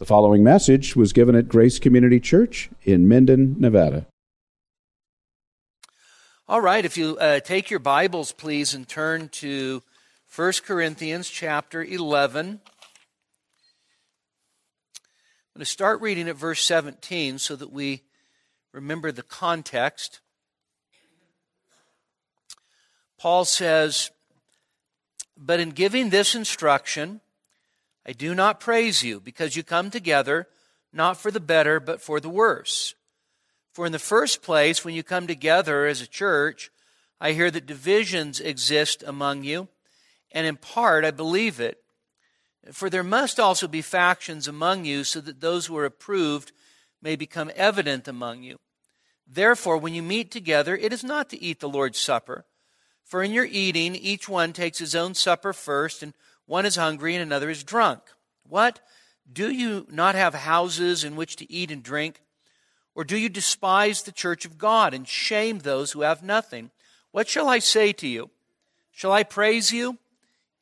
The following message was given at Grace Community Church in Minden, Nevada. All right, if you uh, take your Bibles, please, and turn to 1 Corinthians chapter 11. I'm going to start reading at verse 17 so that we remember the context. Paul says, But in giving this instruction, I do not praise you because you come together not for the better, but for the worse. For in the first place, when you come together as a church, I hear that divisions exist among you, and in part I believe it. For there must also be factions among you, so that those who are approved may become evident among you. Therefore, when you meet together, it is not to eat the Lord's Supper. For in your eating, each one takes his own supper first, and one is hungry and another is drunk. What? Do you not have houses in which to eat and drink? Or do you despise the church of God and shame those who have nothing? What shall I say to you? Shall I praise you?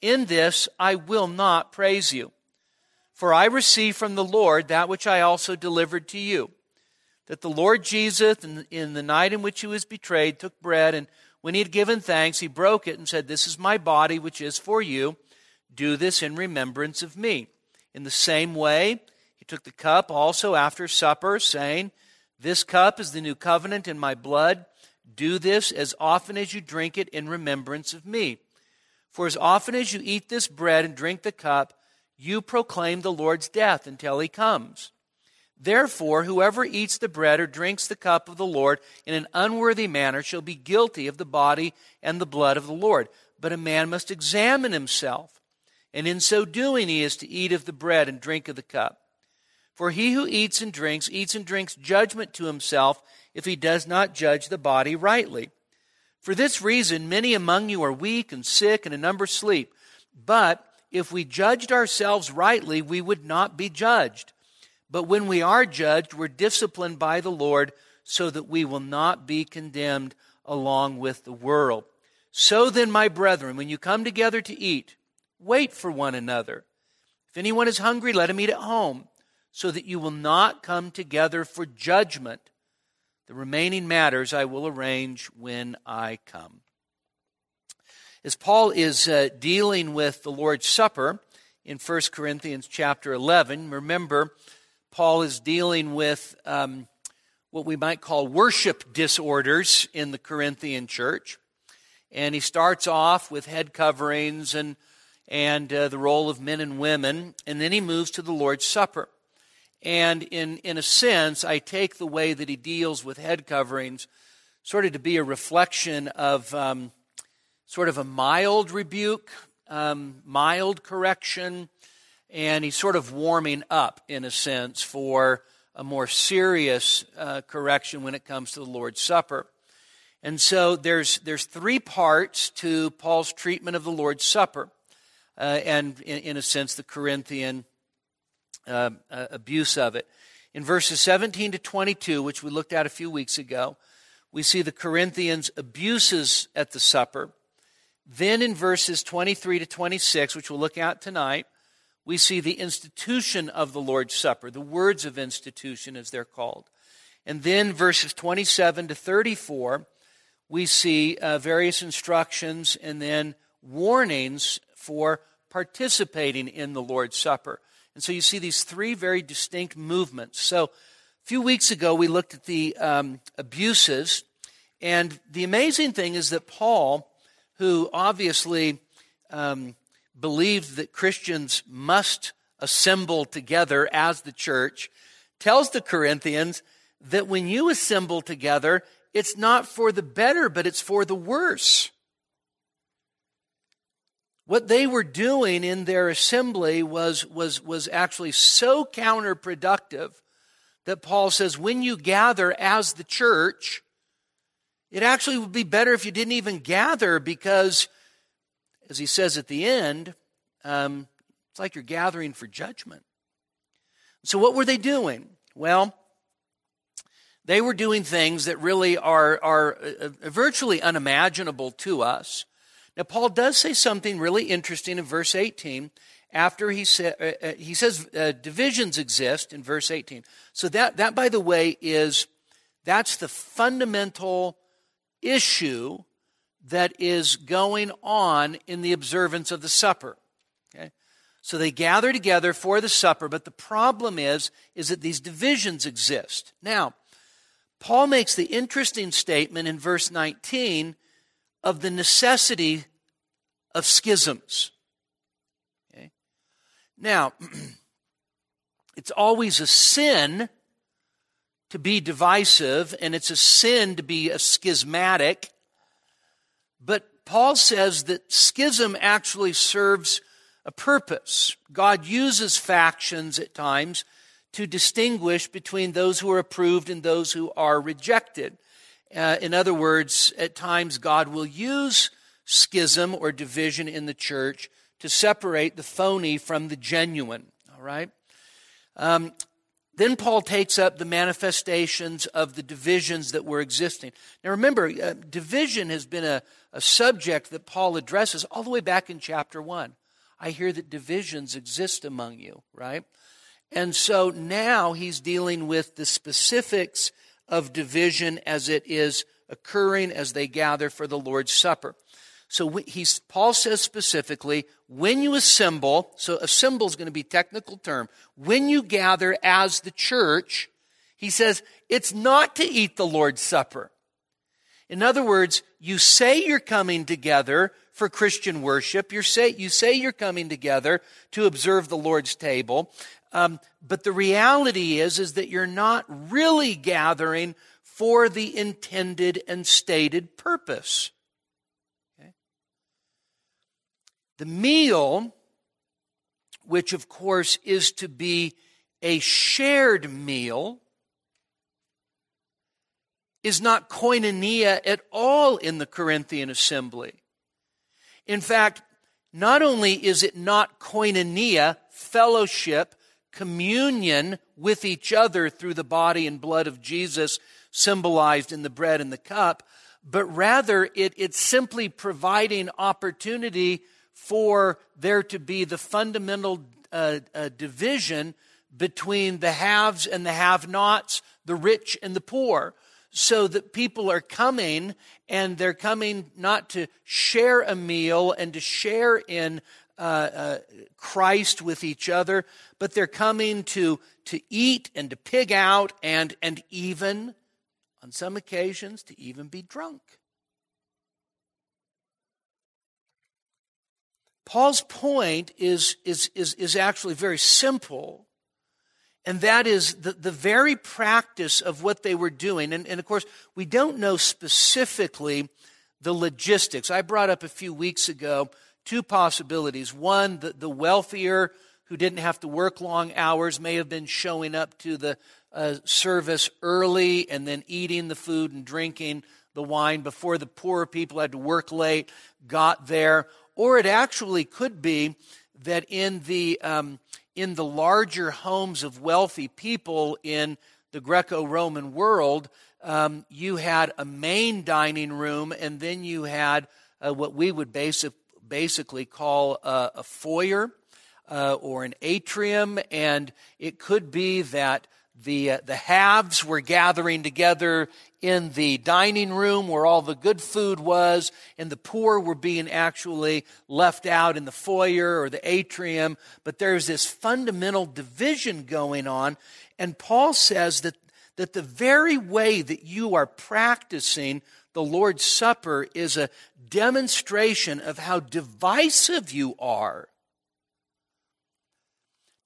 In this I will not praise you. For I received from the Lord that which I also delivered to you that the Lord Jesus, in the night in which he was betrayed, took bread, and when he had given thanks, he broke it and said, This is my body, which is for you. Do this in remembrance of me. In the same way, he took the cup also after supper, saying, This cup is the new covenant in my blood. Do this as often as you drink it in remembrance of me. For as often as you eat this bread and drink the cup, you proclaim the Lord's death until he comes. Therefore, whoever eats the bread or drinks the cup of the Lord in an unworthy manner shall be guilty of the body and the blood of the Lord. But a man must examine himself and in so doing he is to eat of the bread and drink of the cup. For he who eats and drinks, eats and drinks judgment to himself if he does not judge the body rightly. For this reason, many among you are weak and sick, and a number sleep. But if we judged ourselves rightly, we would not be judged. But when we are judged, we're disciplined by the Lord so that we will not be condemned along with the world. So then, my brethren, when you come together to eat, Wait for one another. If anyone is hungry, let him eat at home, so that you will not come together for judgment. The remaining matters I will arrange when I come. As Paul is uh, dealing with the Lord's Supper in 1 Corinthians chapter 11, remember, Paul is dealing with um, what we might call worship disorders in the Corinthian church. And he starts off with head coverings and and uh, the role of men and women, and then he moves to the Lord's Supper. And in, in a sense, I take the way that he deals with head coverings sort of to be a reflection of um, sort of a mild rebuke, um, mild correction, and he's sort of warming up, in a sense, for a more serious uh, correction when it comes to the Lord's Supper. And so there's, there's three parts to Paul's treatment of the Lord's Supper uh, and, in, in, a sense, the Corinthian uh, uh, abuse of it. In verses 17 to 22, which we looked at a few weeks ago, we see the Corinthians' abuses at the supper. Then in verses 23 to 26, which we'll look at tonight, we see the institution of the Lord's Supper, the words of institution as they're called. And then verses 27 to 34, we see uh, various instructions and then warnings for participating in the Lord's Supper. And so you see these three very distinct movements. So a few weeks ago, we looked at the um, abuses. And the amazing thing is that Paul, who obviously um, believed that Christians must assemble together as the church, tells the Corinthians that when you assemble together, it's not for the better, but it's for the worse. What they were doing in their assembly was, was, was actually so counterproductive that Paul says, when you gather as the church, it actually would be better if you didn't even gather because, as he says at the end, um, it's like you're gathering for judgment. So, what were they doing? Well, they were doing things that really are, are uh, virtually unimaginable to us. Now, Paul does say something really interesting in verse 18. after he, sa- uh, uh, he says uh, divisions exist in verse 18. So that, that, by the way, is that's the fundamental issue that is going on in the observance of the supper. Okay? So they gather together for the supper, but the problem is, is that these divisions exist. Now, Paul makes the interesting statement in verse 19 of the necessity of schisms. Okay? Now, it's always a sin to be divisive, and it's a sin to be a schismatic. But Paul says that schism actually serves a purpose. God uses factions at times to distinguish between those who are approved and those who are rejected. Uh, in other words, at times God will use schism or division in the church to separate the phony from the genuine. All right? Um, then Paul takes up the manifestations of the divisions that were existing. Now remember, uh, division has been a, a subject that Paul addresses all the way back in chapter 1. I hear that divisions exist among you, right? And so now he's dealing with the specifics of division as it is occurring as they gather for the Lord's Supper. So he's, Paul says specifically, when you assemble, so assemble is going to be technical term, when you gather as the church, he says, it's not to eat the Lord's Supper. In other words, you say you're coming together for Christian worship. You say, you say you're coming together to observe the Lord's table. Um, but the reality is, is that you're not really gathering for the intended and stated purpose. Okay? The meal, which of course is to be a shared meal, is not koinonia at all in the Corinthian assembly. In fact, not only is it not koinonia, fellowship, communion with each other through the body and blood of Jesus, symbolized in the bread and the cup, but rather it, it's simply providing opportunity for there to be the fundamental uh, uh, division between the haves and the have nots, the rich and the poor so that people are coming and they're coming not to share a meal and to share in uh, uh, Christ with each other, but they're coming to, to eat and to pig out and, and even, on some occasions, to even be drunk. Paul's point is, is, is, is actually very simple and that is the, the very practice of what they were doing. And, and of course, we don't know specifically the logistics. I brought up a few weeks ago two possibilities. One, the, the wealthier who didn't have to work long hours may have been showing up to the uh, service early and then eating the food and drinking the wine before the poorer people had to work late got there. Or it actually could be that in the um, in the larger homes of wealthy people in the Greco Roman world, um, you had a main dining room, and then you had uh, what we would basic, basically call a, a foyer uh, or an atrium, and it could be that the, uh, the haves were gathering together in the dining room where all the good food was, and the poor were being actually left out in the foyer or the atrium. But there's this fundamental division going on. And Paul says that, that the very way that you are practicing the Lord's Supper is a demonstration of how divisive you are.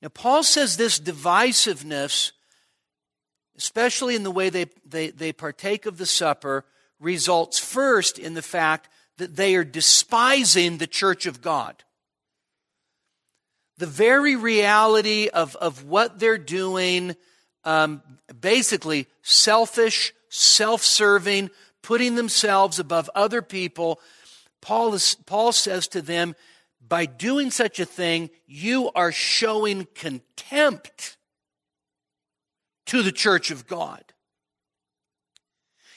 Now, Paul says this divisiveness especially in the way they, they, they partake of the supper, results first in the fact that they are despising the church of God. The very reality of, of what they're doing, um, basically selfish, self serving, putting themselves above other people, Paul, is, Paul says to them, by doing such a thing, you are showing contempt to the church of God.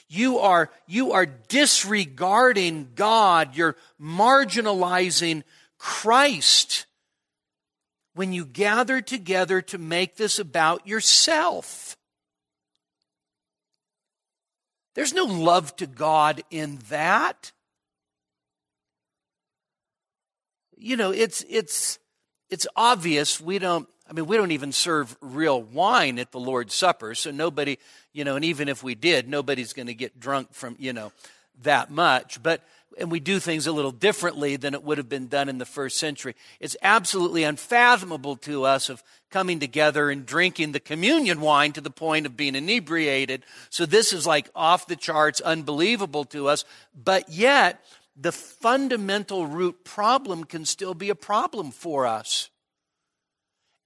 You are, you are disregarding God. You're marginalizing Christ when you gather together to make this about yourself. There's no love to God in that. You know, it's it's it's obvious we don't I mean, we don't even serve real wine at the Lord's Supper, so nobody, you know, and even if we did, nobody's going to get drunk from, you know, that much. But, and we do things a little differently than it would have been done in the first century. It's absolutely unfathomable to us of coming together and drinking the communion wine to the point of being inebriated. So this is like off the charts, unbelievable to us. But yet, the fundamental root problem can still be a problem for us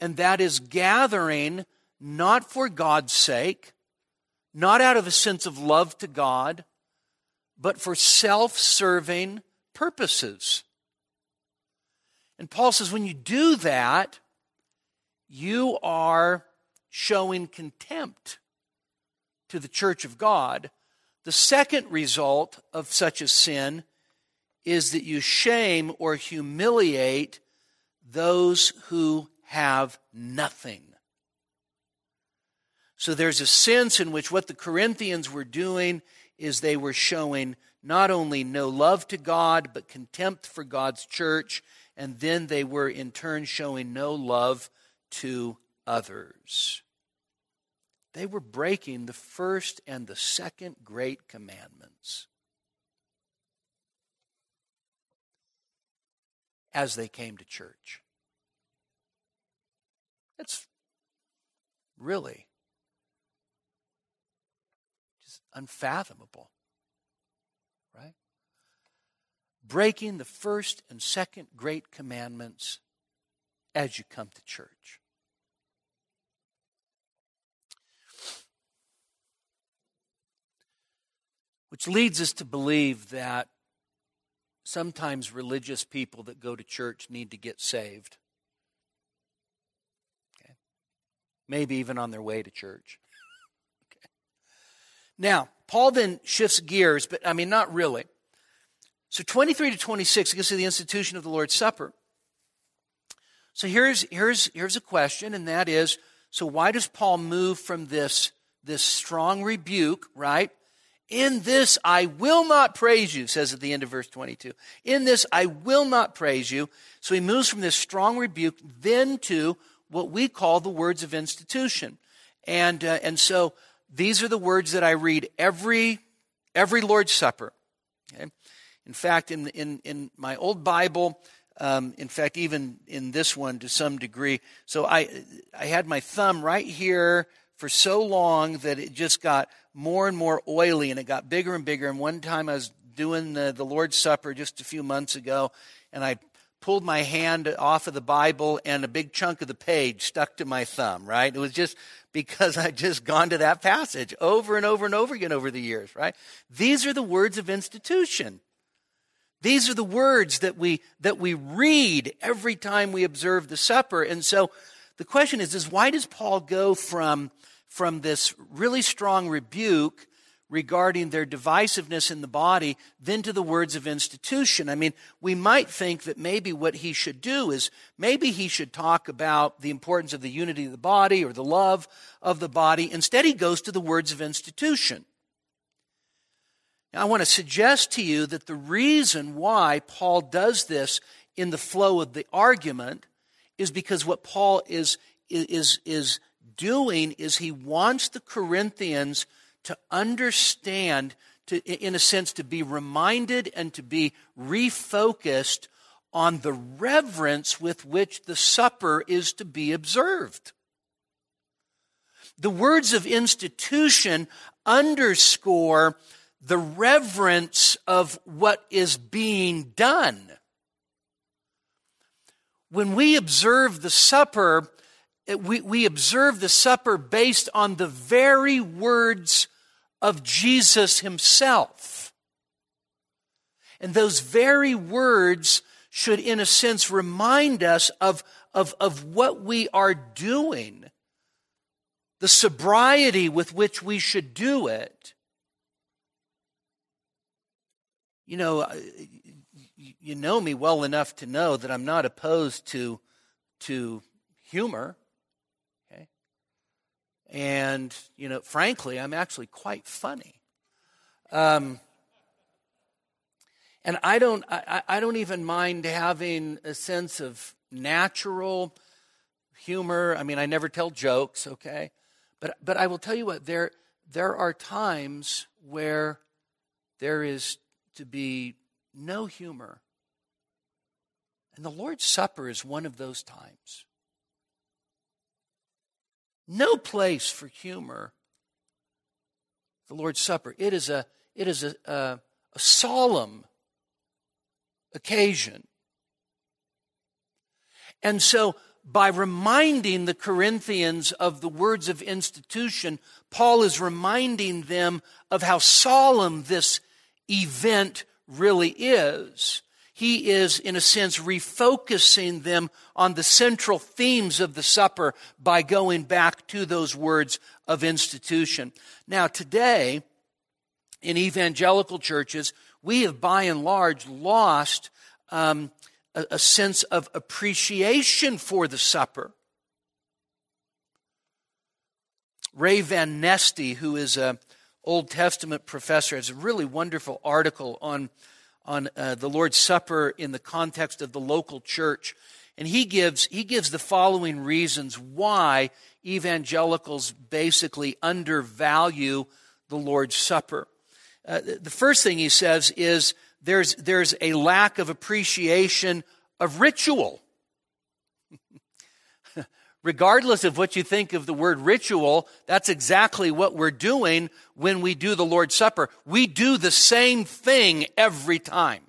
and that is gathering not for God's sake, not out of a sense of love to God, but for self serving purposes. And Paul says when you do that, you are showing contempt to the church of God. The second result of such a sin is that you shame or humiliate those who have nothing. So there's a sense in which what the Corinthians were doing is they were showing not only no love to God, but contempt for God's church, and then they were in turn showing no love to others. They were breaking the first and the second great commandments. As they came to church. It's really just unfathomable, right? Breaking the first and second great commandments as you come to church. Which leads us to believe that sometimes religious people that go to church need to get saved. maybe even on their way to church. Now, Paul then shifts gears, but I mean, not really. So 23 to 26, you can see the institution of the Lord's Supper. So here's, here's, here's a question, and that is so why does Paul move from this, this strong rebuke, right? In this I will not praise you, says at the end of verse 22. In this I will not praise you. So he moves from this strong rebuke then to what we call the words of institution. And, uh, and so these are the words that I read every, every Lord's Supper. Okay? In fact, in, in, in my old Bible, um, in fact, even in this one to some degree, so I, I had my thumb right here for so long that it just got more and more oily and it got bigger and bigger. And one time I was doing the, the Lord's Supper just a few months ago, and I pulled my hand off of the Bible and a big chunk of the page stuck to my thumb, right? It was just because I've just gone to that passage over and over and over again over the years, right? These are the words of institution. These are the words that we, that we read every time we observe the supper. And so the question is, is why does Paul go from, from this really strong rebuke regarding their divisiveness in the body than to the words of institution. I mean, we might think that maybe what he should do is maybe he should talk about the importance of the unity of the body or the love of the body. Instead, he goes to the words of institution. Now, I want to suggest to you that the reason why Paul does this in the flow of the argument is because what Paul is, is, is doing is he wants the Corinthians to understand, to, in a sense, to be reminded and to be refocused on the reverence with which the supper is to be observed. The words of institution underscore the reverence of what is being done. When we observe the supper, Uh, we, we observe the supper based on the very words of Jesus himself. And those very words should, in a sense, remind us of, of, of what we are doing, the sobriety with which we should do it. You know, uh, you know me well enough to know that I'm not opposed to, to humor. And, you know, frankly, I'm actually quite funny. Um, and I don't, I, I don't even mind having a sense of natural humor. I mean, I never tell jokes, okay? But, but I will tell you what, there, there are times where there is to be no humor. And the Lord's Supper is one of those times. No place for humor. The Lord's Supper. It is a, it is a, a, a solemn occasion. And so, by reminding the Corinthians of the words of institution, Paul is reminding them of how solemn this event really is. He is, in a sense, refocusing them on the central themes of the supper by going back to those words of institution. Now, today, in evangelical churches, we have by and large lost um, a, a sense of appreciation for the supper. Ray Van Neste, who is a Old Testament professor, has a really wonderful article on, on uh, the Lord's Supper in the context of the local church. And he gives, he gives the following reasons why evangelicals basically undervalue the Lord's Supper. Uh, the first thing he says is there's, there's a lack of appreciation of ritual. Regardless of what you think of the word ritual, that's exactly what we're doing when we do the Lord's Supper. We do the same thing every time.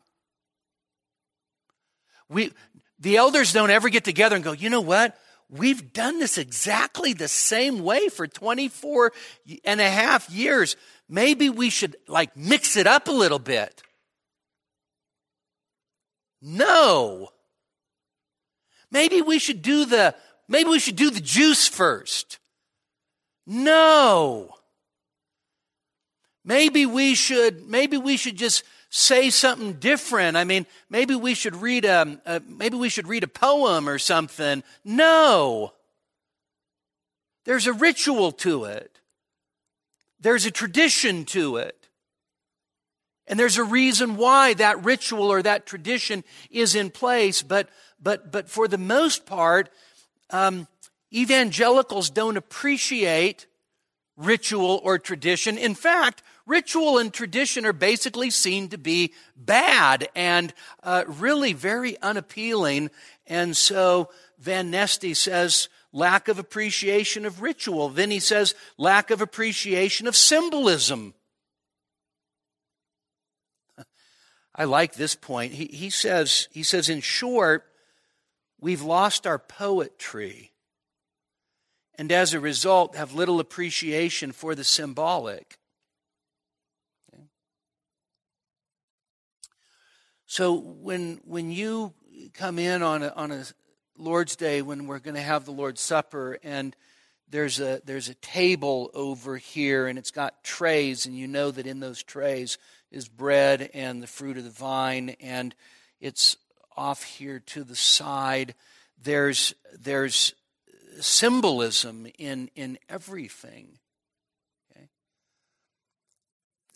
We, the elders don't ever get together and go, you know what? We've done this exactly the same way for 24 and a half years. Maybe we should like mix it up a little bit. No. Maybe we should do the maybe we should do the juice first. No. Maybe we should maybe we should just say something different. I mean, maybe we should read a, a maybe we should read a poem or something. No. There's a ritual to it. There's a tradition to it. And there's a reason why that ritual or that tradition is in place, but, but, but for the most part, um, evangelicals don't appreciate ritual or tradition. In fact, ritual and tradition are basically seen to be bad and uh, really very unappealing. And so Van Neste says, lack of appreciation of ritual. Then he says, lack of appreciation of symbolism. I like this point. He, he, says, he says, in short, we've lost our poetry and as a result have little appreciation for the symbolic. So when, when you come in on a, on a Lord's Day, when we're going to have the Lord's Supper, and there's a, there's a table over here, and it's got trays, and you know that in those trays is bread and the fruit of the vine, and it's off here to the side. There's, there's symbolism in, in everything. Okay?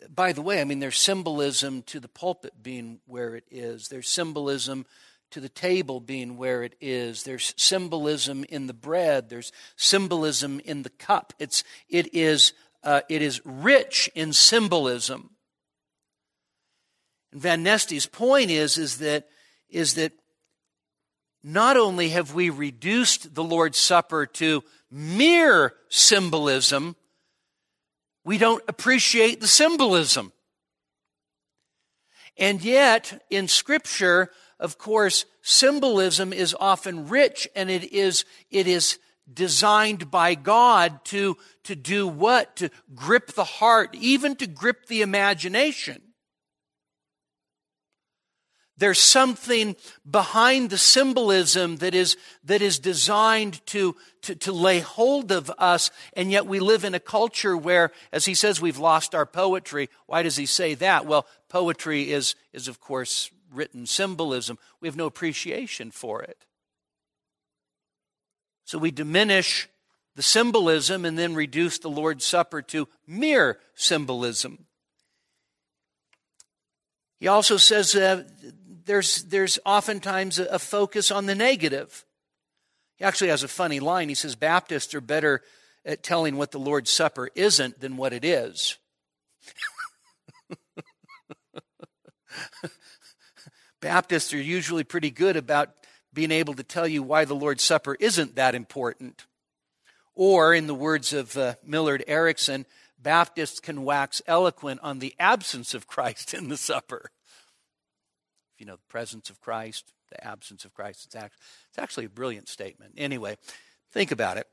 By the way, I mean, there's symbolism to the pulpit being where it is, there's symbolism to the table being where it is. There's symbolism in the bread. There's symbolism in the cup. It's, it, is, uh, it is rich in symbolism. Van Neste's point is, is, that, is that not only have we reduced the Lord's Supper to mere symbolism, we don't appreciate the symbolism. And yet, in Scripture, of course, symbolism is often rich and it is, it is designed by God to, to do what? To grip the heart, even to grip the imagination. There's something behind the symbolism that is, that is designed to, to, to lay hold of us, and yet we live in a culture where, as he says, we've lost our poetry. Why does he say that? Well, poetry is, is of course, written symbolism. We have no appreciation for it. So we diminish the symbolism and then reduce the Lord's Supper to mere symbolism. He also says uh, there's, there's oftentimes a, focus on the negative. He actually has a funny line. He says Baptists are better at telling what the Lord's Supper isn't than what it is. Baptists are usually pretty good about being able to tell you why the Lord's Supper isn't that important. Or, in the words of uh, Millard Erickson, Baptists can wax eloquent on the absence of Christ in the supper. If you know the presence of Christ, the absence of Christ, it's actually, it's actually a brilliant statement. Anyway, think about it.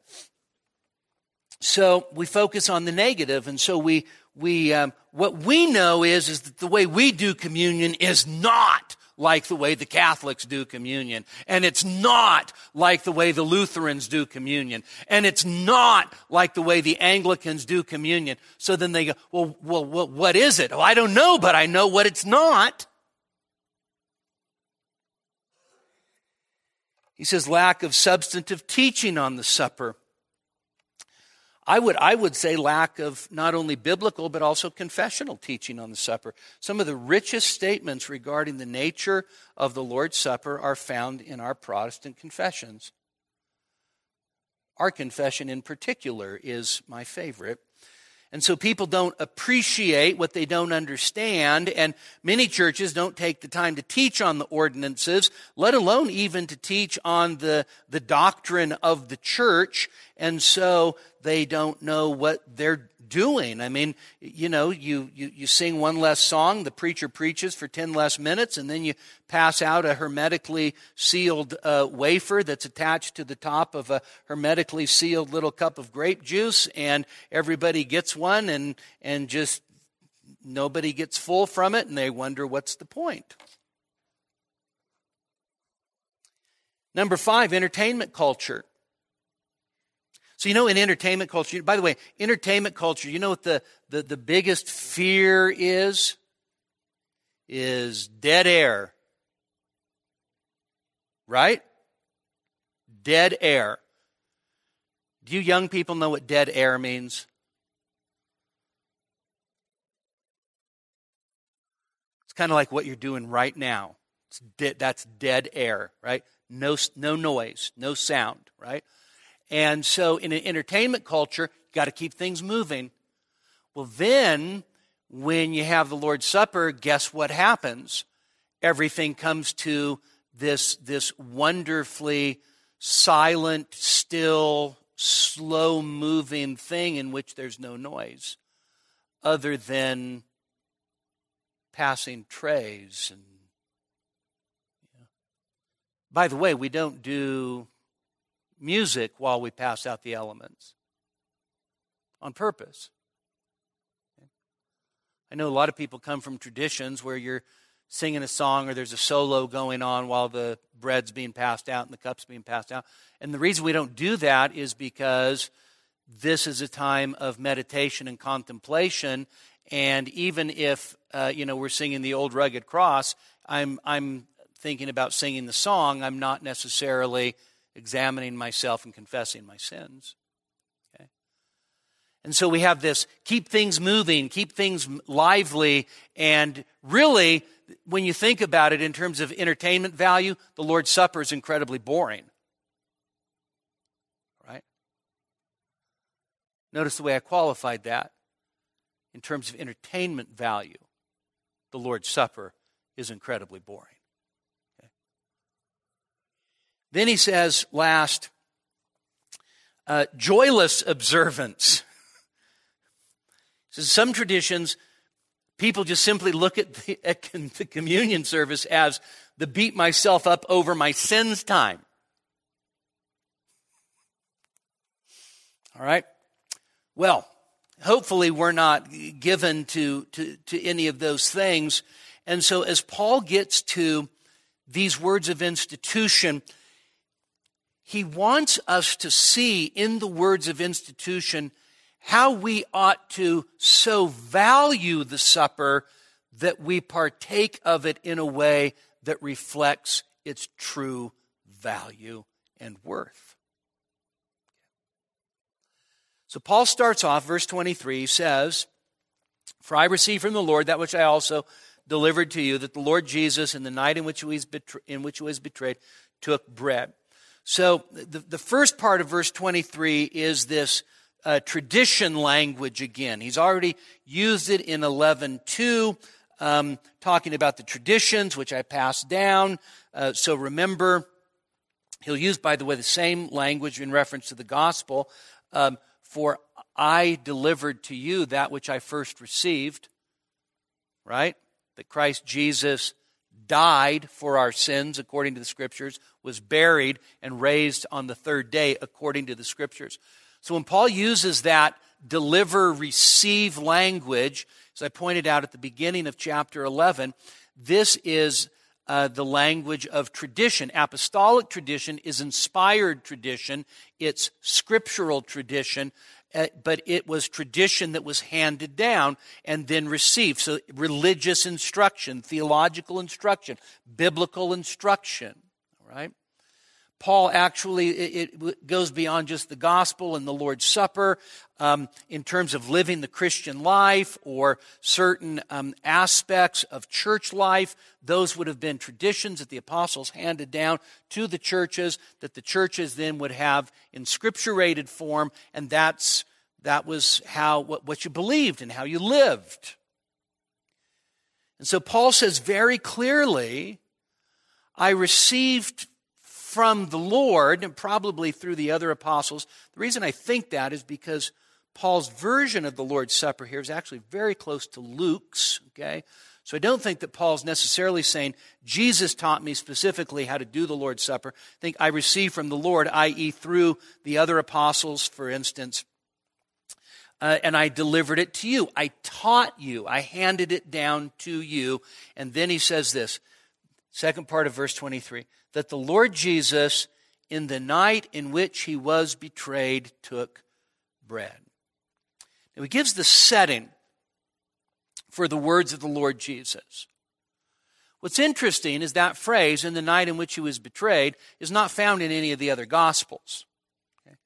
So we focus on the negative, and so we we um, what we know is is that the way we do communion is not like the way the Catholics do communion. And it's not like the way the Lutherans do communion. And it's not like the way the Anglicans do communion. So then they go, well, well, well what is it? Oh, I don't know, but I know what it's not. He says lack of substantive teaching on the supper. I would, I would say lack of not only biblical but also confessional teaching on the supper. Some of the richest statements regarding the nature of the Lord's Supper are found in our Protestant confessions. Our confession in particular is my favorite. And so people don't appreciate what they don't understand, and many churches don't take the time to teach on the ordinances, let alone even to teach on the, the doctrine of the church. And so they don't know what they're doing. I mean, you know, you, you, you sing one less song, the preacher preaches for 10 less minutes, and then you pass out a hermetically sealed uh, wafer that's attached to the top of a hermetically sealed little cup of grape juice, and everybody gets one, and, and just nobody gets full from it, and they wonder what's the point. Number five, entertainment culture. So, you know, in entertainment culture, by the way, entertainment culture, you know what the, the, the biggest fear is? Is dead air. Right? Dead air. Do you young people know what dead air means? It's kind of like what you're doing right now. De- that's dead air, right? No, no noise, no sound, right? And so, in an entertainment culture, got to keep things moving. Well, then, when you have the Lord's Supper, guess what happens? Everything comes to this, this wonderfully silent, still, slow moving thing in which there's no noise other than passing trays and by the way we don't do music while we pass out the elements on purpose. I know a lot of people come from traditions where you're singing a song or there's a solo going on while the bread's being passed out and the cup's being passed out. And the reason we don't do that is because this is a time of meditation and contemplation. And even if uh, you know we're singing the old rugged cross, I'm I'm thinking about singing the song. I'm not necessarily examining myself and confessing my sins. Okay? And so we have this keep things moving, keep things lively, and really, when you think about it in terms of entertainment value, the Lord's Supper is incredibly boring. Right? Notice the way I qualified that. In terms of entertainment value, the Lord's Supper is incredibly boring. Then he says, last, uh, joyless observance. says some traditions, people just simply look at the, at the communion service as the beat myself up over my sins time. All right? Well, hopefully we're not given to, to, to any of those things. And so as Paul gets to these words of institution, he wants us to see in the words of institution how we ought to so value the supper that we partake of it in a way that reflects its true value and worth. So Paul starts off, verse 23 says, For I received from the Lord that which I also delivered to you, that the Lord Jesus, in the night in which he was, in which he was betrayed, took bread. So the, the first part of verse 23 is this uh, tradition language again. He's already used it in 11.2, um, talking about the traditions which I passed down. Uh, so remember, he'll use, by the way, the same language in reference to the gospel. Um, for I delivered to you that which I first received, right? That Christ Jesus died for our sins according to the scriptures, was buried, and raised on the third day according to the scriptures. So when Paul uses that deliver, receive language, as I pointed out at the beginning of chapter 11, this is uh, the language of tradition. Apostolic tradition is inspired tradition, it's scriptural tradition, Uh, but it was tradition that was handed down and then received. So, religious instruction, theological instruction, biblical instruction, right? Paul actually, it, goes beyond just the gospel and the Lord's Supper um, in terms of living the Christian life or certain um, aspects of church life. Those would have been traditions that the apostles handed down to the churches that the churches then would have in scripturated form, and that's that was how what, what you believed and how you lived. And so Paul says very clearly, I received from the Lord, and probably through the other apostles. The reason I think that is because Paul's version of the Lord's Supper here is actually very close to Luke's, okay? So I don't think that Paul's necessarily saying, Jesus taught me specifically how to do the Lord's Supper. I think I received from the Lord, i.e., through the other apostles, for instance, uh, and I delivered it to you. I taught you. I handed it down to you. And then he says this, second part of verse 23 that the Lord Jesus, in the night in which he was betrayed, took bread. Now, he gives the setting for the words of the Lord Jesus. What's interesting is that phrase, in the night in which he was betrayed, is not found in any of the other Gospels. Okay?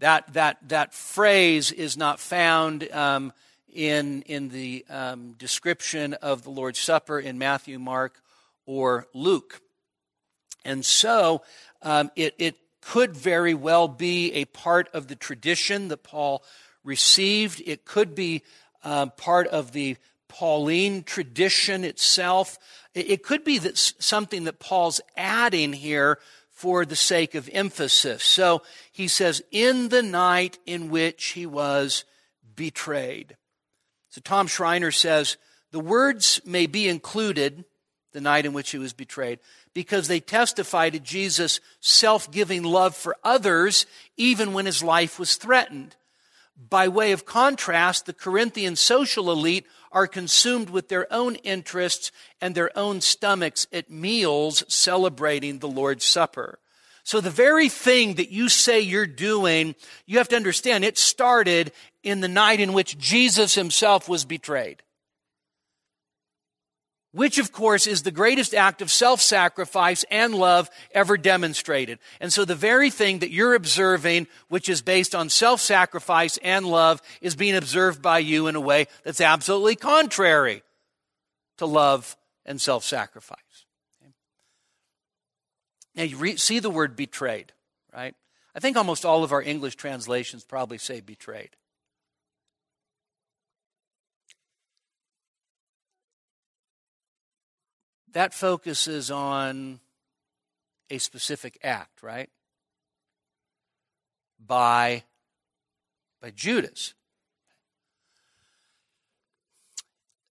That, that, that phrase is not found um, in, in the um, description of the Lord's Supper in Matthew, Mark, or Luke. And so um, it, it could very well be a part of the tradition that Paul received. It could be uh, part of the Pauline tradition itself. It, it could be that something that Paul's adding here for the sake of emphasis. So he says, in the night in which he was betrayed. So Tom Schreiner says, the words may be included, the night in which he was betrayed, because they testify to Jesus' self giving love for others, even when his life was threatened. By way of contrast, the Corinthian social elite are consumed with their own interests and their own stomachs at meals celebrating the Lord's Supper. So the very thing that you say you're doing, you have to understand it started in the night in which Jesus himself was betrayed which of course is the greatest act of self-sacrifice and love ever demonstrated. And so the very thing that you're observing, which is based on self-sacrifice and love, is being observed by you in a way that's absolutely contrary to love and self-sacrifice. Now you re- see the word betrayed, right? I think almost all of our English translations probably say betrayed. That focuses on a specific act, right? By, by Judas.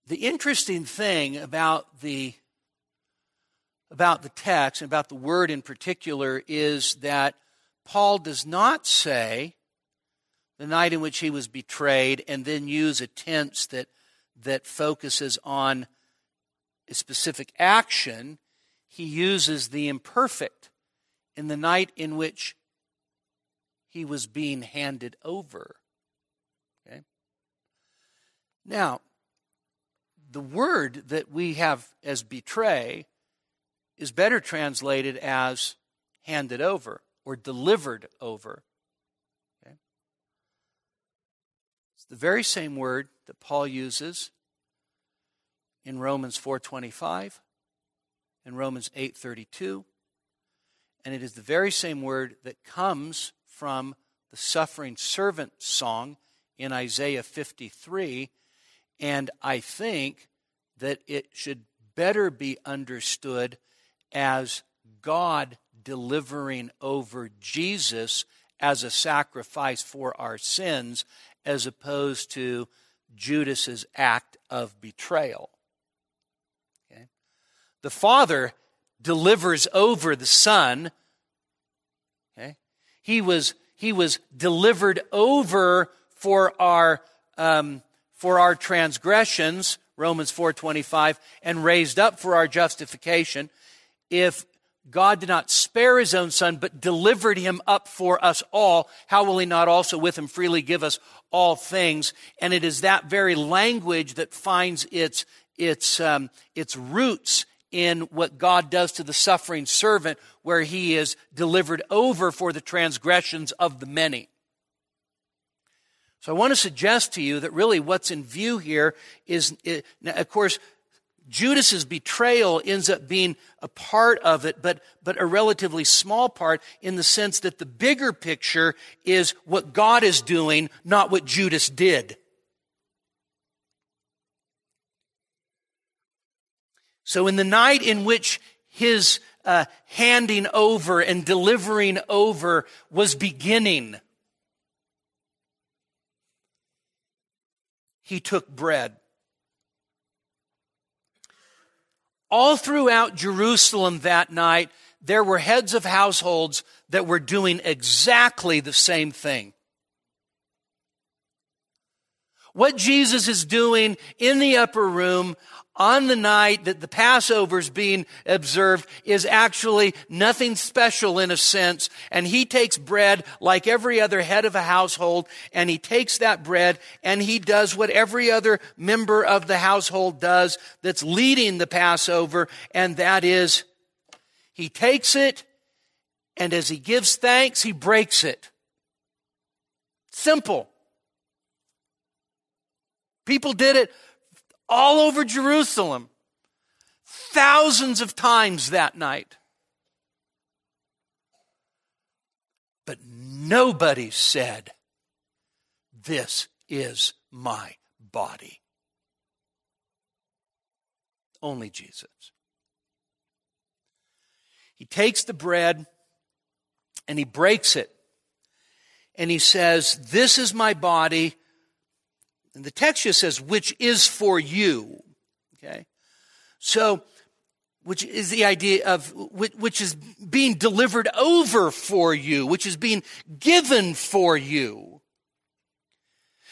The interesting thing about the about the text and about the word in particular is that Paul does not say the night in which he was betrayed and then use a tense that that focuses on a specific action, he uses the imperfect in the night in which he was being handed over. Okay? Now, the word that we have as betray is better translated as handed over or delivered over. Okay? It's the very same word that Paul uses in Romans 4:25 and Romans 8:32 and it is the very same word that comes from the suffering servant song in Isaiah 53 and I think that it should better be understood as God delivering over Jesus as a sacrifice for our sins as opposed to Judas's act of betrayal. The Father delivers over the Son. Okay? He was he was delivered over for our um, for our transgressions, Romans four twenty five, and raised up for our justification. If God did not spare his own son, but delivered him up for us all, how will he not also with him freely give us all things? And it is that very language that finds its, its, um, its roots in what God does to the suffering servant, where he is delivered over for the transgressions of the many. So I want to suggest to you that really what's in view here is, of course, Judas's betrayal ends up being a part of it, but, but a relatively small part in the sense that the bigger picture is what God is doing, not what Judas did. So in the night in which his uh, handing over and delivering over was beginning, he took bread. All throughout Jerusalem that night, there were heads of households that were doing exactly the same thing. What Jesus is doing in the upper room on the night that the Passover is being observed is actually nothing special in a sense. And he takes bread like every other head of a household and he takes that bread and he does what every other member of the household does that's leading the Passover. And that is he takes it and as he gives thanks, he breaks it. Simple. People did it all over Jerusalem thousands of times that night. But nobody said, This is my body. Only Jesus. He takes the bread and he breaks it. And he says, This is my body and the text just says, which is for you. Okay? So, which is the idea of, which is being delivered over for you, which is being given for you.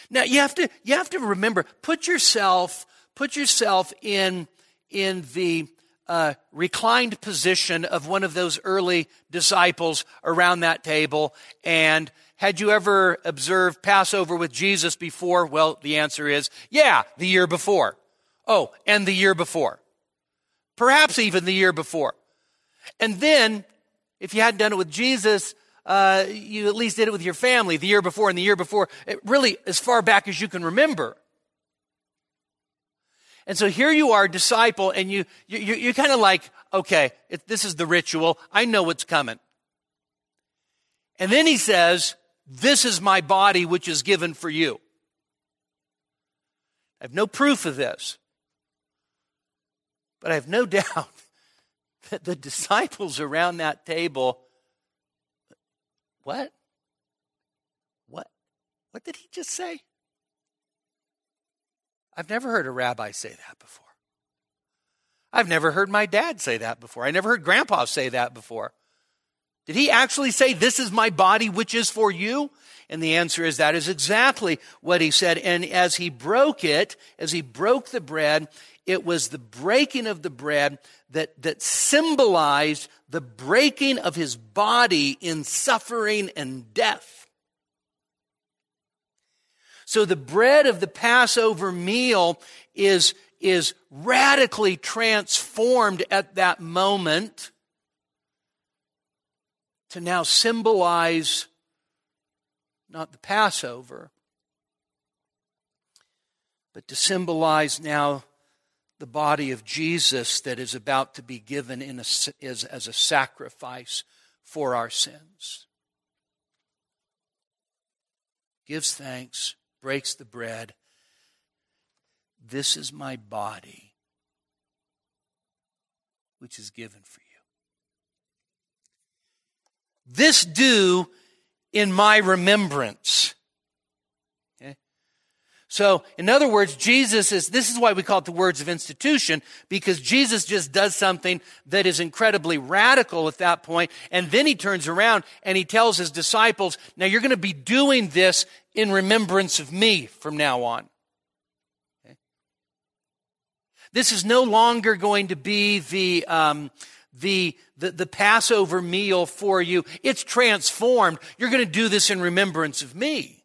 Now, you have to, you have to remember, put yourself, put yourself in, in the, uh, reclined position of one of those early disciples around that table and had you ever observed Passover with Jesus before? Well, the answer is, yeah, the year before. Oh, and the year before. Perhaps even the year before. And then, if you hadn't done it with Jesus, uh, you at least did it with your family the year before and the year before, it really as far back as you can remember. And so here you are, disciple, and you, you, you're kind of like, okay, this is the ritual. I know what's coming. And then he says, this is my body, which is given for you. I have no proof of this, but I have no doubt that the disciples around that table, what? What? What did he just say? I've never heard a rabbi say that before. I've never heard my dad say that before. I never heard grandpa say that before. Did he actually say, This is my body, which is for you? And the answer is that is exactly what he said. And as he broke it, as he broke the bread, it was the breaking of the bread that, that symbolized the breaking of his body in suffering and death. So the bread of the Passover meal is, is radically transformed at that moment to now symbolize not the Passover, but to symbolize now the body of Jesus that is about to be given in a, as, as a sacrifice for our sins. Gives thanks, breaks the bread. This is my body, which is given for you. This do in my remembrance. So, in other words, Jesus is, this is why we call it the words of institution, because Jesus just does something that is incredibly radical at that point, and then he turns around and he tells his disciples, now you're going to be doing this in remembrance of me from now on. Okay? This is no longer going to be the, um, the, the, the Passover meal for you. It's transformed. You're going to do this in remembrance of me.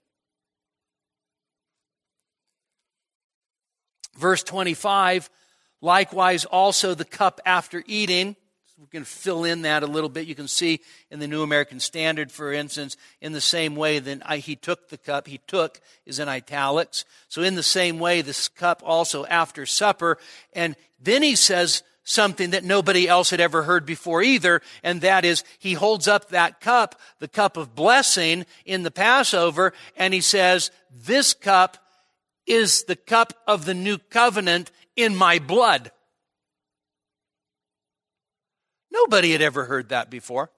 Verse 25, likewise also the cup after eating. we can fill in that a little bit. You can see in the New American Standard, for instance, in the same way that I, he took the cup, he took is in italics. So in the same way, this cup also after supper. And then he says something that nobody else had ever heard before either. And that is he holds up that cup, the cup of blessing in the Passover, and he says, this cup is the cup of the new covenant in my blood. Nobody had ever heard that before.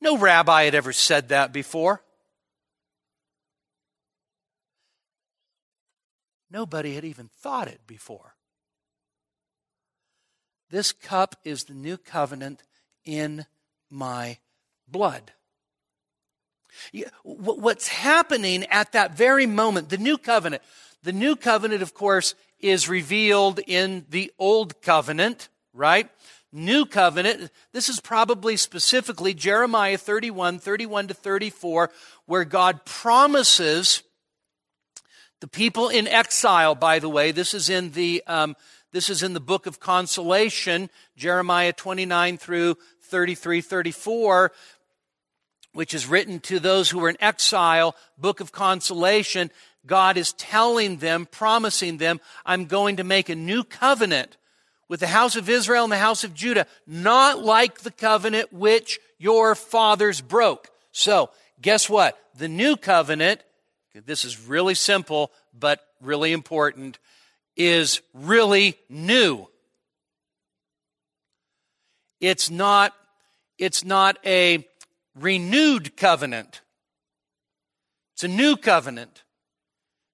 No rabbi had ever said that before. Nobody had even thought it before. This cup is the new covenant in my blood. What's happening at that very moment, the new covenant, the new covenant, of course, is revealed in the old covenant, right? New covenant, this is probably specifically Jeremiah 31, 31 to 34, where God promises the people in exile, by the way, this is in the, um, this is in the book of consolation, Jeremiah 29 through 33, 34 which is written to those who are in exile, book of consolation, God is telling them, promising them, I'm going to make a new covenant with the house of Israel and the house of Judah, not like the covenant which your fathers broke. So, guess what? The new covenant, this is really simple, but really important, is really new. It's not, it's not a renewed covenant. It's a new covenant.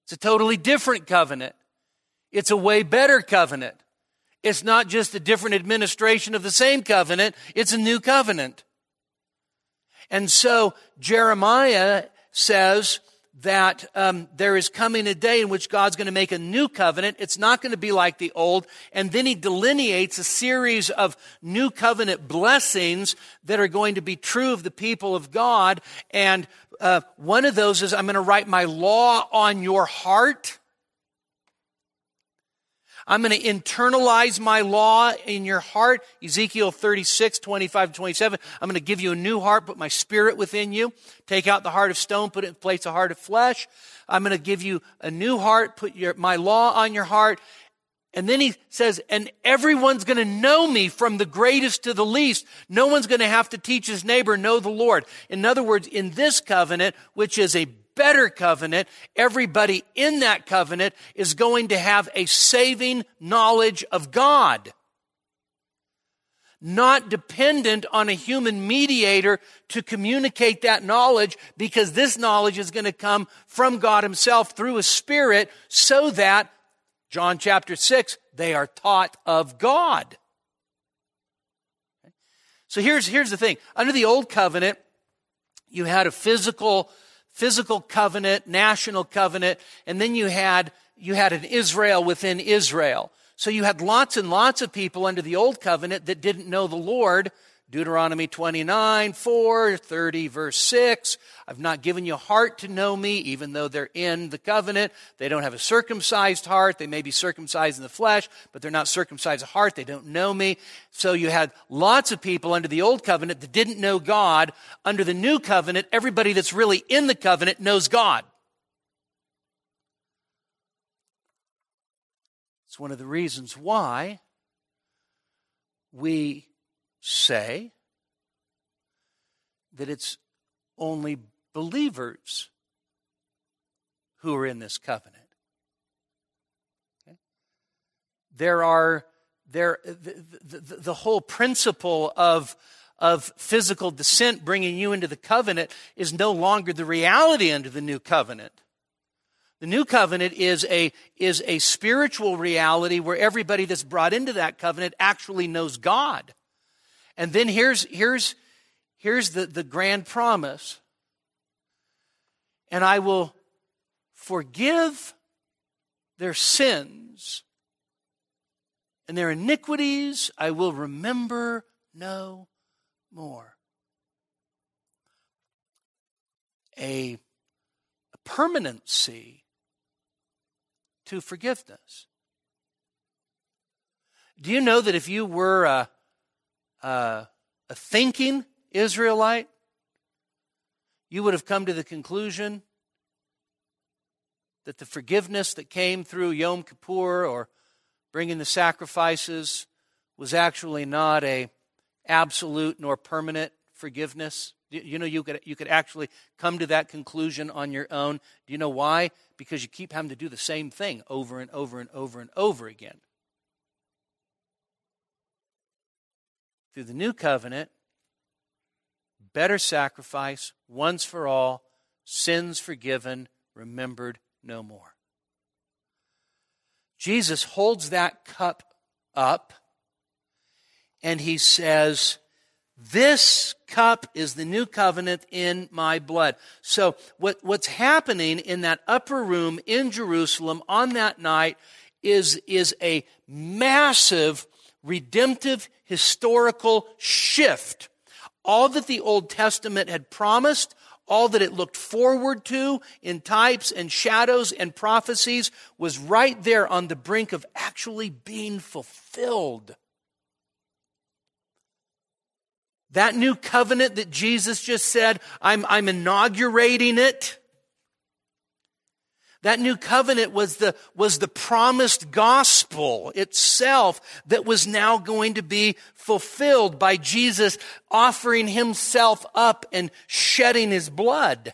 It's a totally different covenant. It's a way better covenant. It's not just a different administration of the same covenant, it's a new covenant. And so Jeremiah says, that um, there is coming a day in which God's going to make a new covenant. It's not going to be like the old. And then he delineates a series of new covenant blessings that are going to be true of the people of God. And uh, one of those is I'm going to write my law on your heart. I'm going to internalize my law in your heart. Ezekiel 36, 25 27. I'm going to give you a new heart, put my spirit within you. Take out the heart of stone, put it in place a heart of flesh. I'm going to give you a new heart, put your, my law on your heart. And then he says, and everyone's going to know me from the greatest to the least. No one's going to have to teach his neighbor, know the Lord. In other words, in this covenant, which is a better covenant, everybody in that covenant is going to have a saving knowledge of God. Not dependent on a human mediator to communicate that knowledge because this knowledge is going to come from God Himself through a Spirit so that, John chapter 6, they are taught of God. So here's, here's the thing. Under the old covenant, you had a physical physical covenant, national covenant, and then you had, you had an Israel within Israel. So you had lots and lots of people under the old covenant that didn't know the Lord, Deuteronomy 29, 4, 30, verse 6. I've not given you a heart to know me, even though they're in the covenant. They don't have a circumcised heart. They may be circumcised in the flesh, but they're not circumcised of heart. They don't know me. So you had lots of people under the old covenant that didn't know God. Under the new covenant, everybody that's really in the covenant knows God. It's one of the reasons why we say that it's only believers who are in this covenant. Okay? There are there the, the, the whole principle of of physical descent bringing you into the covenant is no longer the reality under the new covenant. The new covenant is a, is a spiritual reality where everybody that's brought into that covenant actually knows God. And then here's, here's, here's the, the grand promise. And I will forgive their sins and their iniquities I will remember no more. A, a permanency to forgiveness. Do you know that if you were a, a, a thinking Israelite, you would have come to the conclusion that the forgiveness that came through Yom Kippur or bringing the sacrifices was actually not a absolute nor permanent forgiveness. You know, you could, you could actually come to that conclusion on your own. Do you know why? Because you keep having to do the same thing over and over and over and over again. Through the new covenant, better sacrifice, once for all, sins forgiven, remembered no more. Jesus holds that cup up and he says, This cup is the new covenant in my blood. So, what, what's happening in that upper room in Jerusalem on that night is, is a massive redemptive historical shift. All that the Old Testament had promised, all that it looked forward to in types and shadows and prophecies was right there on the brink of actually being fulfilled. That new covenant that Jesus just said, I'm, I'm inaugurating it. That new covenant was the, was the promised gospel itself that was now going to be fulfilled by Jesus offering himself up and shedding his blood.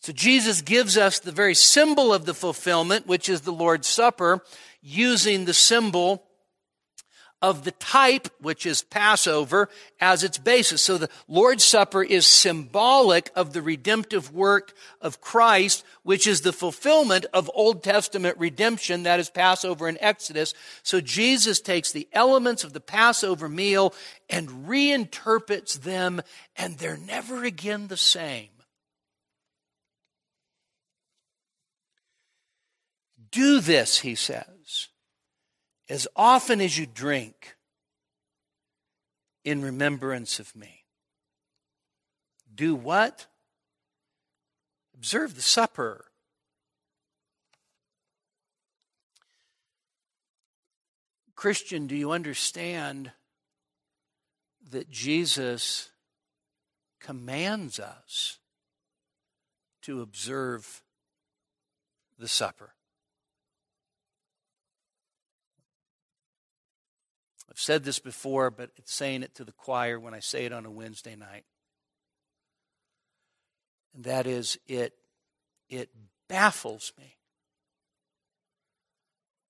So Jesus gives us the very symbol of the fulfillment, which is the Lord's Supper, using the symbol of the type, which is Passover, as its basis. So the Lord's Supper is symbolic of the redemptive work of Christ, which is the fulfillment of Old Testament redemption, that is Passover and Exodus. So Jesus takes the elements of the Passover meal and reinterprets them, and they're never again the same. Do this, he says as often as you drink in remembrance of me. Do what? Observe the supper. Christian, do you understand that Jesus commands us to observe the supper? Said this before, but it's saying it to the choir when I say it on a Wednesday night. And that is, it, it baffles me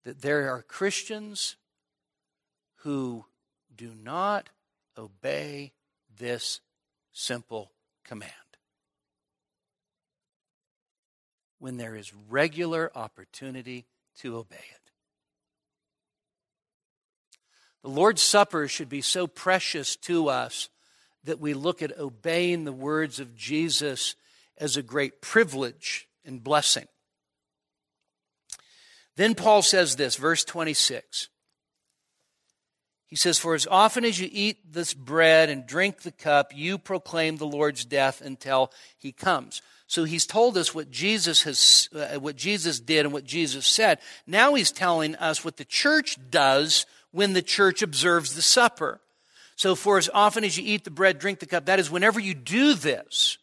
that there are Christians who do not obey this simple command. When there is regular opportunity to obey it. The Lord's Supper should be so precious to us that we look at obeying the words of Jesus as a great privilege and blessing. Then Paul says this, verse 26. He says, For as often as you eat this bread and drink the cup, you proclaim the Lord's death until he comes. So he's told us what Jesus has, uh, what Jesus did and what Jesus said. Now he's telling us what the church does when the church observes the supper. So, for as often as you eat the bread, drink the cup, that is, whenever you do this,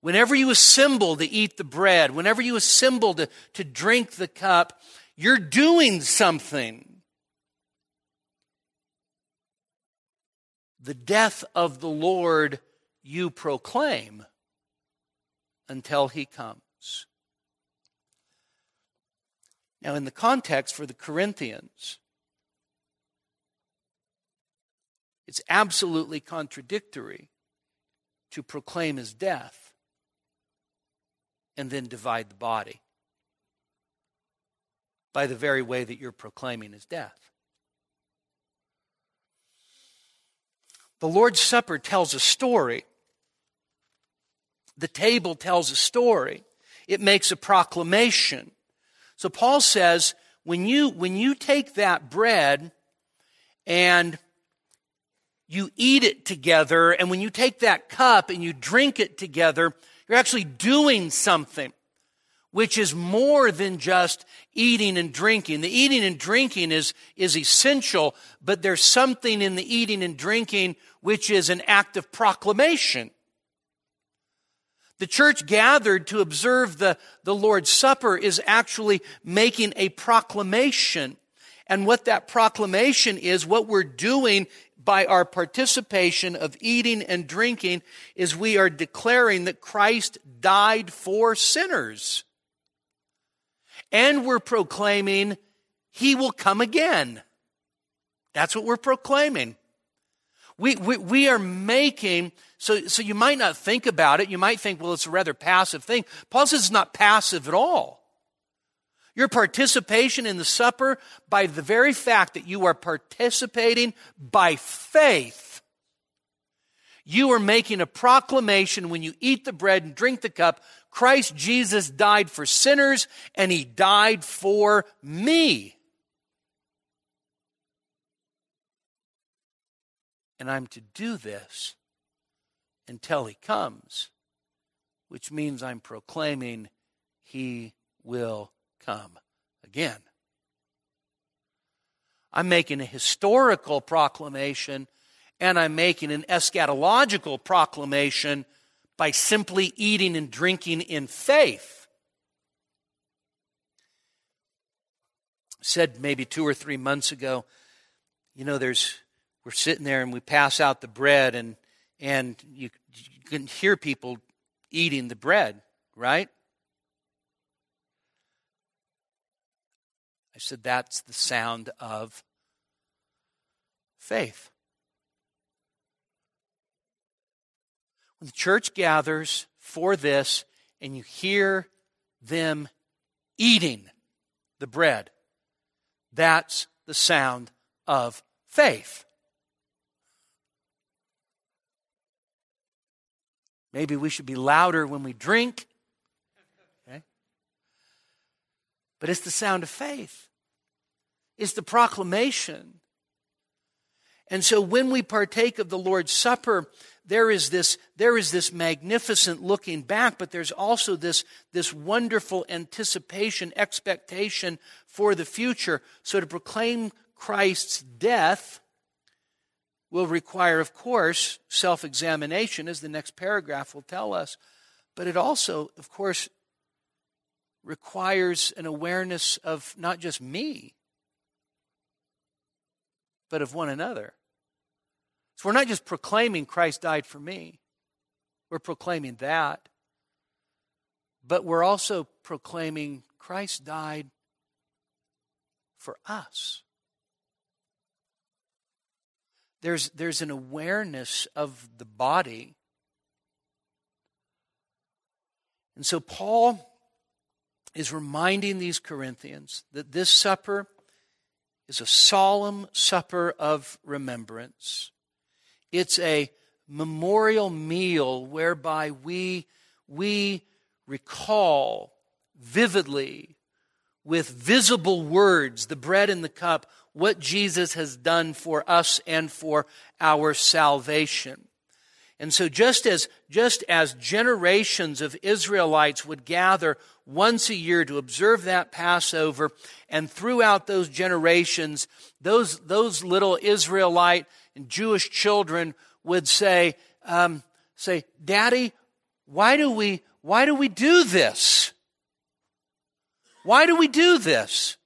Whenever you assemble to eat the bread, whenever you assemble to, to drink the cup, you're doing something. The death of the Lord you proclaim until he comes. Now, in the context for the Corinthians, it's absolutely contradictory to proclaim his death and then divide the body by the very way that you're proclaiming his death. The Lord's Supper tells a story. The table tells a story. It makes a proclamation. So Paul says, when you, when you take that bread and you eat it together, and when you take that cup and you drink it together, you're actually doing something which is more than just eating and drinking. The eating and drinking is, is essential, but there's something in the eating and drinking which is an act of proclamation. The church gathered to observe the, the Lord's Supper is actually making a proclamation. And what that proclamation is, what we're doing by our participation of eating and drinking, is we are declaring that Christ died for sinners and we're proclaiming he will come again. That's what we're proclaiming. We, we, we are making, so, so you might not think about it. You might think, well, it's a rather passive thing. Paul says it's not passive at all. Your participation in the supper, by the very fact that you are participating by faith, you are making a proclamation when you eat the bread and drink the cup Christ Jesus died for sinners and he died for me. And I'm to do this until he comes, which means I'm proclaiming he will come again. I'm making a historical proclamation and I'm making an eschatological proclamation by simply eating and drinking in faith. Said maybe two or three months ago, you know, there's we're sitting there and we pass out the bread and and you, you can hear people eating the bread, right? I said that's the sound of faith. When the church gathers for this and you hear them eating the bread, that's the sound of faith. Maybe we should be louder when we drink. Okay? But it's the sound of faith. It's the proclamation. And so when we partake of the Lord's Supper, there is this, there is this magnificent looking back, but there's also this, this wonderful anticipation, expectation for the future. So to proclaim Christ's death will require, of course, self examination, as the next paragraph will tell us. But it also, of course, requires an awareness of not just me, but of one another. So we're not just proclaiming Christ died for me, we're proclaiming that. But we're also proclaiming Christ died for us. There's, there's an awareness of the body. And so Paul is reminding these Corinthians that this supper is a solemn supper of remembrance. It's a memorial meal whereby we, we recall vividly with visible words, the bread and the cup, what Jesus has done for us and for our salvation. And so just as, just as generations of Israelites would gather once a year to observe that Passover, and throughout those generations, those, those little Israelite and Jewish children would say, um, say, Daddy, why do we, why do we do this? Why do we do this?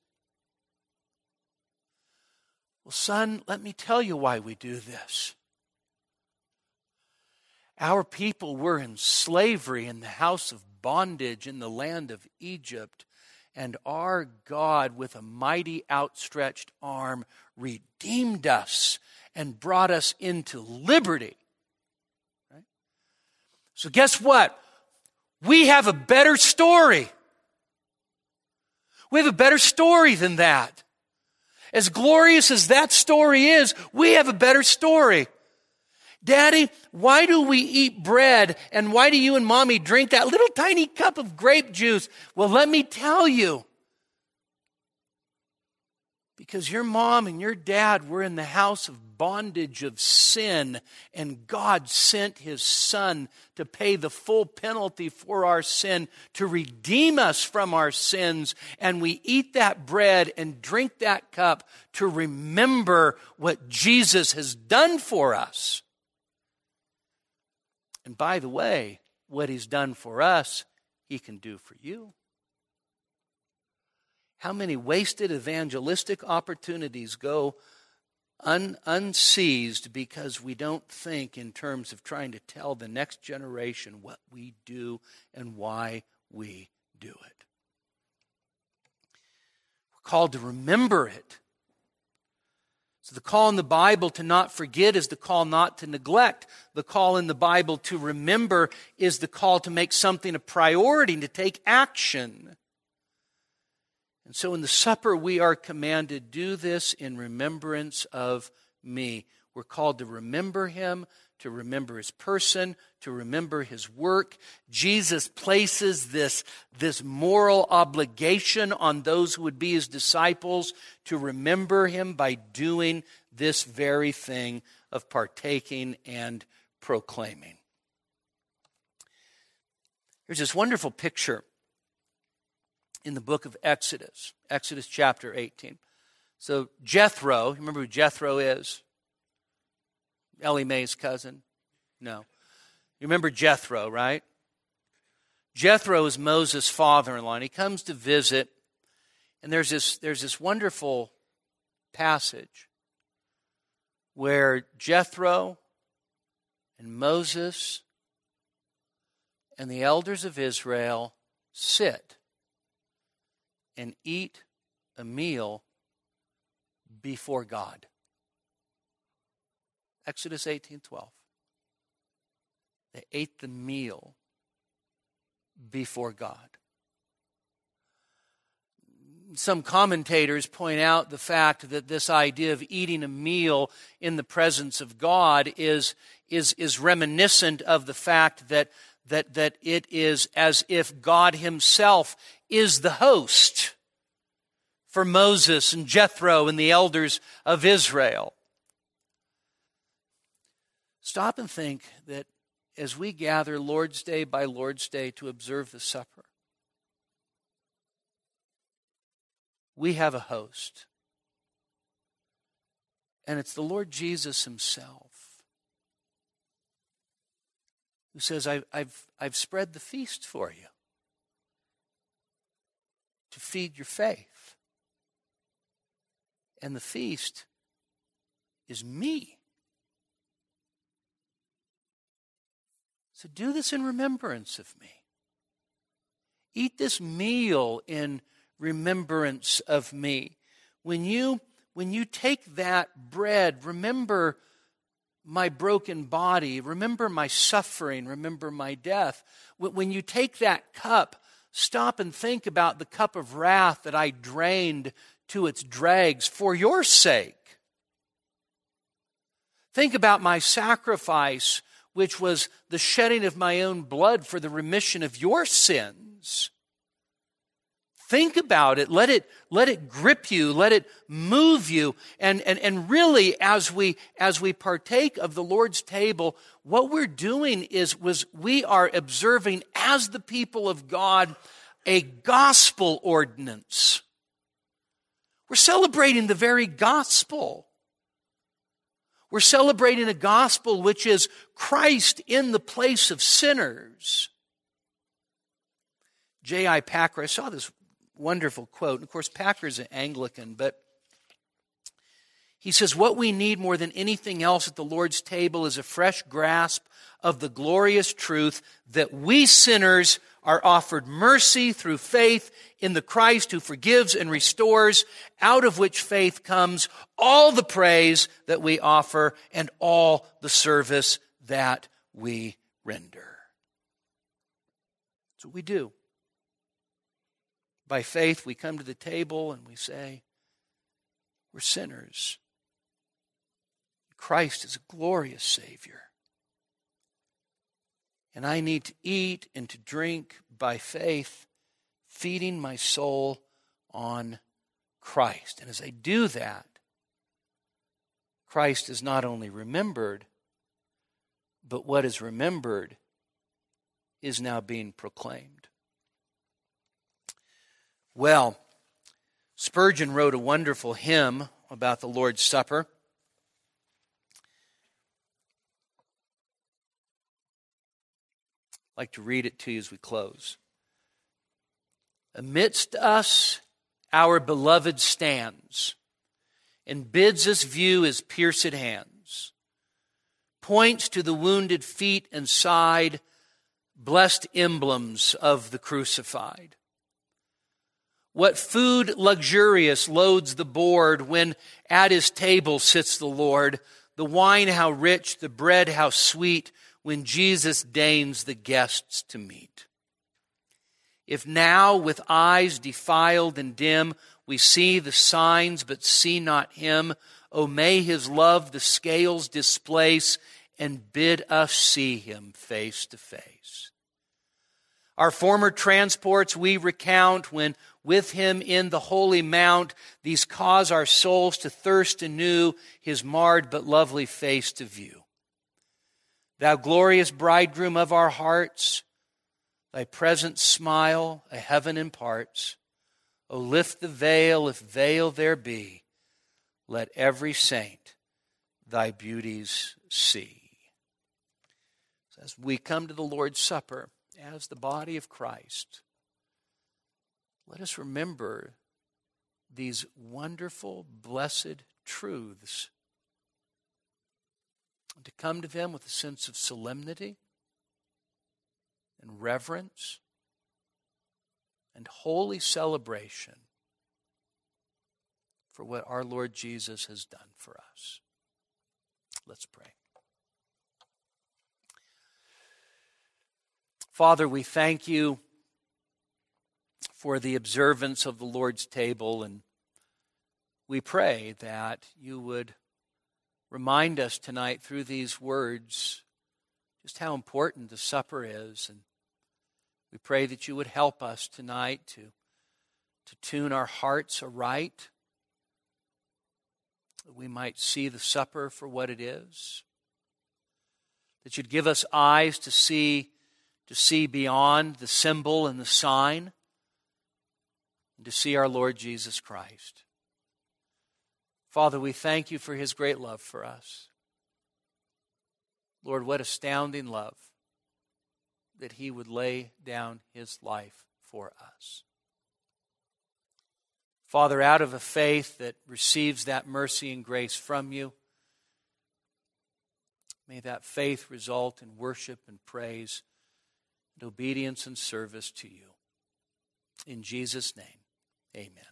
Well, son, let me tell you why we do this. Our people were in slavery in the house of bondage in the land of Egypt, and our God, with a mighty outstretched arm, redeemed us and brought us into liberty. Right? So, guess what? We have a better story. We have a better story than that. As glorious as that story is, we have a better story. Daddy, why do we eat bread and why do you and mommy drink that little tiny cup of grape juice? Well, let me tell you. Because your mom and your dad were in the house of bondage of sin, and God sent his son to pay the full penalty for our sin, to redeem us from our sins. And we eat that bread and drink that cup to remember what Jesus has done for us. And by the way, what he's done for us, he can do for you. How many wasted evangelistic opportunities go un, unseized because we don't think in terms of trying to tell the next generation what we do and why we do it? We're called to remember it. So, the call in the Bible to not forget is the call not to neglect. The call in the Bible to remember is the call to make something a priority and to take action. And so, in the supper, we are commanded do this in remembrance of me. We're called to remember him, to remember his person, to remember his work. Jesus places this, this moral obligation on those who would be his disciples to remember him by doing this very thing of partaking and proclaiming. There's this wonderful picture in the book of Exodus, Exodus chapter 18. So, Jethro, remember who Jethro is? Elly May's cousin? No. You remember Jethro, right? Jethro is Moses' father in law, and he comes to visit. And there's this, there's this wonderful passage where Jethro and Moses and the elders of Israel sit and eat a meal before God. Exodus 18:12. They ate the meal before God. Some commentators point out the fact that this idea of eating a meal in the presence of God is, is, is reminiscent of the fact that, that, that it is as if God Himself is the host for Moses and Jethro and the elders of Israel. Stop and think that as we gather Lord's Day by Lord's Day to observe the supper, we have a host. And it's the Lord Jesus Himself who says, I've, I've, I've spread the feast for you to feed your faith. And the feast is me. So do this in remembrance of me. Eat this meal in remembrance of me. When you when you take that bread, remember my broken body, remember my suffering, remember my death. When you take that cup, stop and think about the cup of wrath that I drained to its dregs for your sake. Think about my sacrifice which was the shedding of my own blood for the remission of your sins. Think about it. Let it, let it grip you. Let it move you. And, and, and really, as we, as we partake of the Lord's table, what we're doing is, was we are observing as the people of God a gospel ordinance. We're celebrating the very gospel. We're celebrating a gospel which is Christ in the place of sinners. J.I. Packer, I saw this wonderful quote. And Of course, Packer's an Anglican, but he says, What we need more than anything else at the Lord's table is a fresh grasp of the glorious truth that we sinners are offered mercy through faith in the Christ who forgives and restores, out of which faith comes all the praise that we offer and all the service that we render. That's what we do. By faith, we come to the table and we say, We're sinners. Christ is a glorious Savior. And I need to eat and to drink by faith, feeding my soul on Christ. And as I do that, Christ is not only remembered, but what is remembered is now being proclaimed. Well, Spurgeon wrote a wonderful hymn about the Lord's Supper. I'd like to read it to you as we close. Amidst us, our beloved stands and bids us view his pierced hands, points to the wounded feet and side, blessed emblems of the crucified. What food luxurious loads the board when at his table sits the Lord, the wine how rich, the bread how sweet, when Jesus deigns the guests to meet. If now with eyes defiled and dim we see the signs but see not him, O may his love the scales displace and bid us see him face to face. Our former transports we recount when with him in the holy mount these cause our souls to thirst anew his marred but lovely face to view. Thou glorious bridegroom of our hearts, thy present smile a heaven imparts. O lift the veil, if veil there be. Let every saint thy beauties see. As we come to the Lord's Supper as the body of Christ, let us remember these wonderful, blessed truths and to come to them with a sense of solemnity and reverence and holy celebration for what our Lord Jesus has done for us. Let's pray. Father, we thank you for the observance of the Lord's table, and we pray that you would remind us tonight through these words just how important the supper is. And we pray that you would help us tonight to, to tune our hearts aright, that we might see the supper for what it is, that you'd give us eyes to see to see beyond the symbol and the sign and to see our Lord Jesus Christ. Father, we thank you for his great love for us. Lord, what astounding love that he would lay down his life for us. Father, out of a faith that receives that mercy and grace from you, may that faith result in worship and praise and obedience and service to you. In Jesus' name, amen.